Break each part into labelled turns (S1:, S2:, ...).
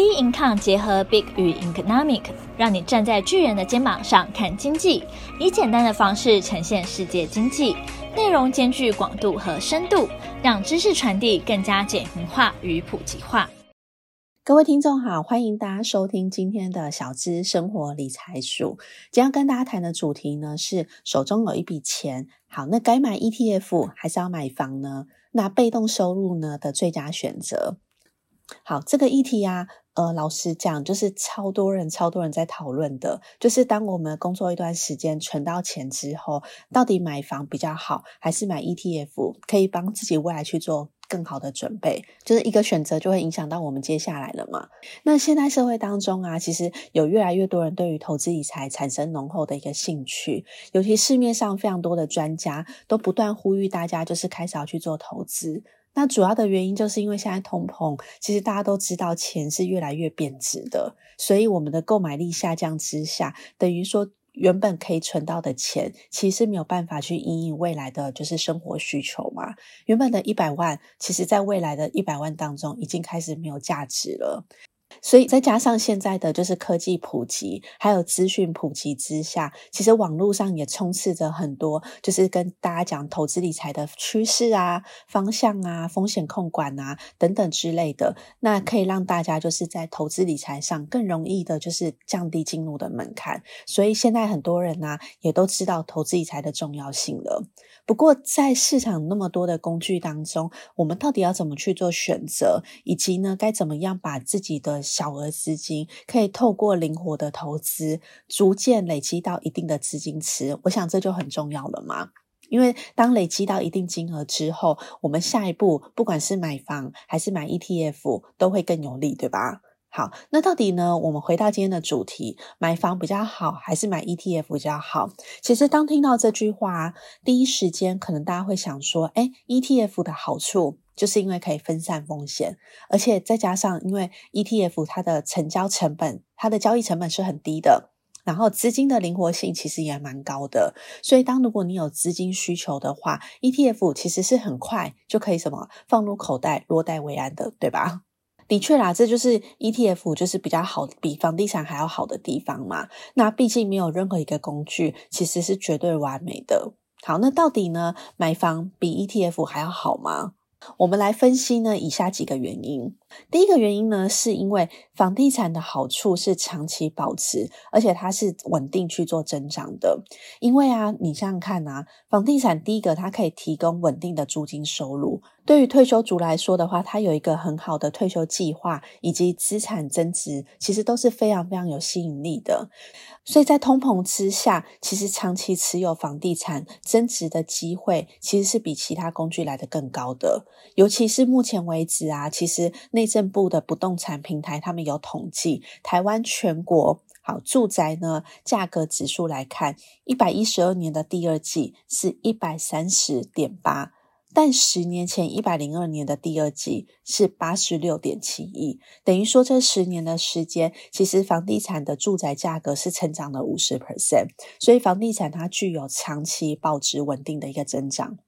S1: B Income 结合 Big 与 Economic，让你站在巨人的肩膀上看经济，以简单的方式呈现世界经济，内容兼具广度和深度，让知识传递更加简明化与普及化。
S2: 各位听众好，欢迎大家收听今天的小资生活理财术。今天要跟大家谈的主题呢是手中有一笔钱，好，那该买 ETF 还是要买房呢？那被动收入呢的最佳选择？好，这个议题啊，呃，老实讲，就是超多人、超多人在讨论的，就是当我们工作一段时间，存到钱之后，到底买房比较好，还是买 ETF，可以帮自己未来去做更好的准备？就是一个选择，就会影响到我们接下来了嘛。那现代社会当中啊，其实有越来越多人对于投资理财产生浓厚的一个兴趣，尤其市面上非常多的专家都不断呼吁大家，就是开始要去做投资。那主要的原因就是因为现在通膨，其实大家都知道钱是越来越贬值的，所以我们的购买力下降之下，等于说原本可以存到的钱，其实没有办法去因应未来的就是生活需求嘛。原本的一百万，其实在未来的一百万当中，已经开始没有价值了。所以再加上现在的就是科技普及，还有资讯普及之下，其实网络上也充斥着很多，就是跟大家讲投资理财的趋势啊、方向啊、风险控管啊等等之类的，那可以让大家就是在投资理财上更容易的，就是降低进入的门槛。所以现在很多人呢、也都知道投资理财的重要性了。不过，在市场那么多的工具当中，我们到底要怎么去做选择，以及呢，该怎么样把自己的小额资金可以透过灵活的投资，逐渐累积到一定的资金池？我想这就很重要了嘛。因为当累积到一定金额之后，我们下一步不管是买房还是买 ETF，都会更有利，对吧？好，那到底呢？我们回到今天的主题，买房比较好还是买 ETF 比较好？其实当听到这句话，第一时间可能大家会想说，诶，ETF 的好处就是因为可以分散风险，而且再加上因为 ETF 它的成交成本、它的交易成本是很低的，然后资金的灵活性其实也蛮高的，所以当如果你有资金需求的话，ETF 其实是很快就可以什么放入口袋，落袋为安的，对吧？的确啦，这就是 ETF 就是比较好，比房地产还要好的地方嘛。那毕竟没有任何一个工具其实是绝对完美的。好，那到底呢，买房比 ETF 还要好吗？我们来分析呢，以下几个原因。第一个原因呢，是因为房地产的好处是长期保持，而且它是稳定去做增长的。因为啊，你想想看啊，房地产第一个它可以提供稳定的租金收入。对于退休族来说的话，它有一个很好的退休计划，以及资产增值，其实都是非常非常有吸引力的。所以在通膨之下，其实长期持有房地产增值的机会，其实是比其他工具来得更高的。尤其是目前为止啊，其实内政部的不动产平台他们有统计，台湾全国好住宅呢价格指数来看，一百一十二年的第二季是一百三十点八。但十年前一百零二年的第二季是八十六点七亿，等于说这十年的时间，其实房地产的住宅价格是成长了五十 percent，所以房地产它具有长期保值稳定的一个增长。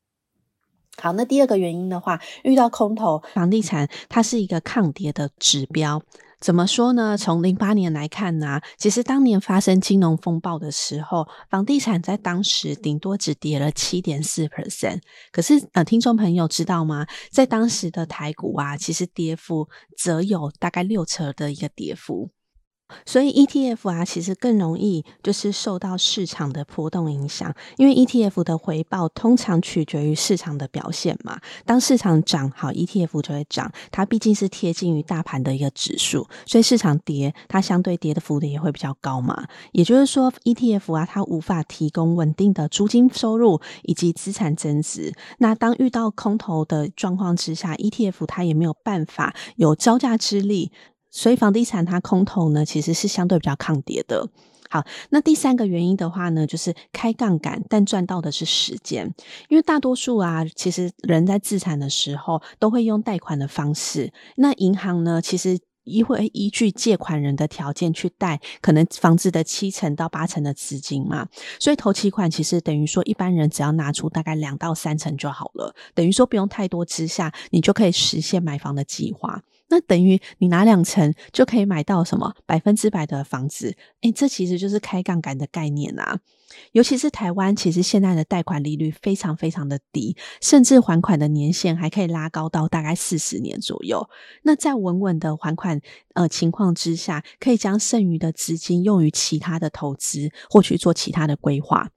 S2: 好，那第二个原因的话，遇到空头，房地产它是一个抗跌的指标。怎么说呢？从零八年来看呢，其实当年发生金融风暴的时候，房地产在当时顶多只跌了七点四 percent。可是呃，听众朋友知道吗？在当时的台股啊，其实跌幅则有大概六成的一个跌幅。所以 ETF 啊，其实更容易就是受到市场的波动影响，因为 ETF 的回报通常取决于市场的表现嘛。当市场涨，好，ETF 就会涨。它毕竟是贴近于大盘的一个指数，所以市场跌，它相对跌的幅度也会比较高嘛。也就是说，ETF 啊，它无法提供稳定的租金收入以及资产增值。那当遇到空头的状况之下，ETF 它也没有办法有招架之力。所以房地产它空头呢，其实是相对比较抗跌的。好，那第三个原因的话呢，就是开杠杆，但赚到的是时间。因为大多数啊，其实人在自产的时候都会用贷款的方式。那银行呢，其实依会依据借款人的条件去贷，可能房子的七成到八成的资金嘛。所以投期款其实等于说一般人只要拿出大概两到三成就好了，等于说不用太多之下，你就可以实现买房的计划。那等于你拿两成就可以买到什么百分之百的房子？诶，这其实就是开杠杆的概念啊！尤其是台湾，其实现在的贷款利率非常非常的低，甚至还款的年限还可以拉高到大概四十年左右。那在稳稳的还款呃情况之下，可以将剩余的资金用于其他的投资，或去做其他的规划。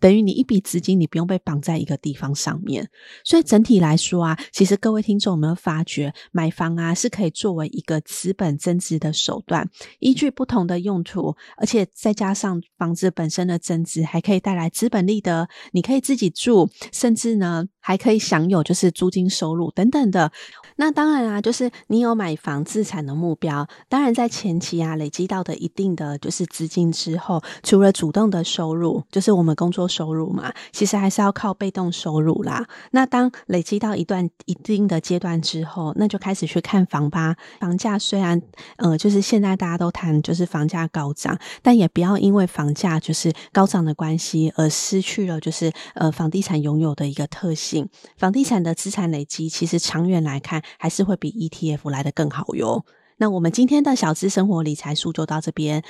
S2: 等于你一笔资金，你不用被绑在一个地方上面，所以整体来说啊，其实各位听众有没有发觉，买房啊是可以作为一个资本增值的手段，依据不同的用途，而且再加上房子本身的增值，还可以带来资本利得，你可以自己住，甚至呢还可以享有就是租金收入等等的。那当然啊，就是你有买房自产的目标，当然在前期啊累积到的一定的就是资金之后，除了主动的收入，就是我们工作收入嘛，其实还是要靠被动收入啦。那当累积到一段一定的阶段之后，那就开始去看房吧。房价虽然呃，就是现在大家都谈就是房价高涨，但也不要因为房价就是高涨的关系而失去了就是呃房地产拥有的一个特性。房地产的资产累积，其实长远来看。还是会比 ETF 来的更好哟。那我们今天的小资生活理财术就到这边。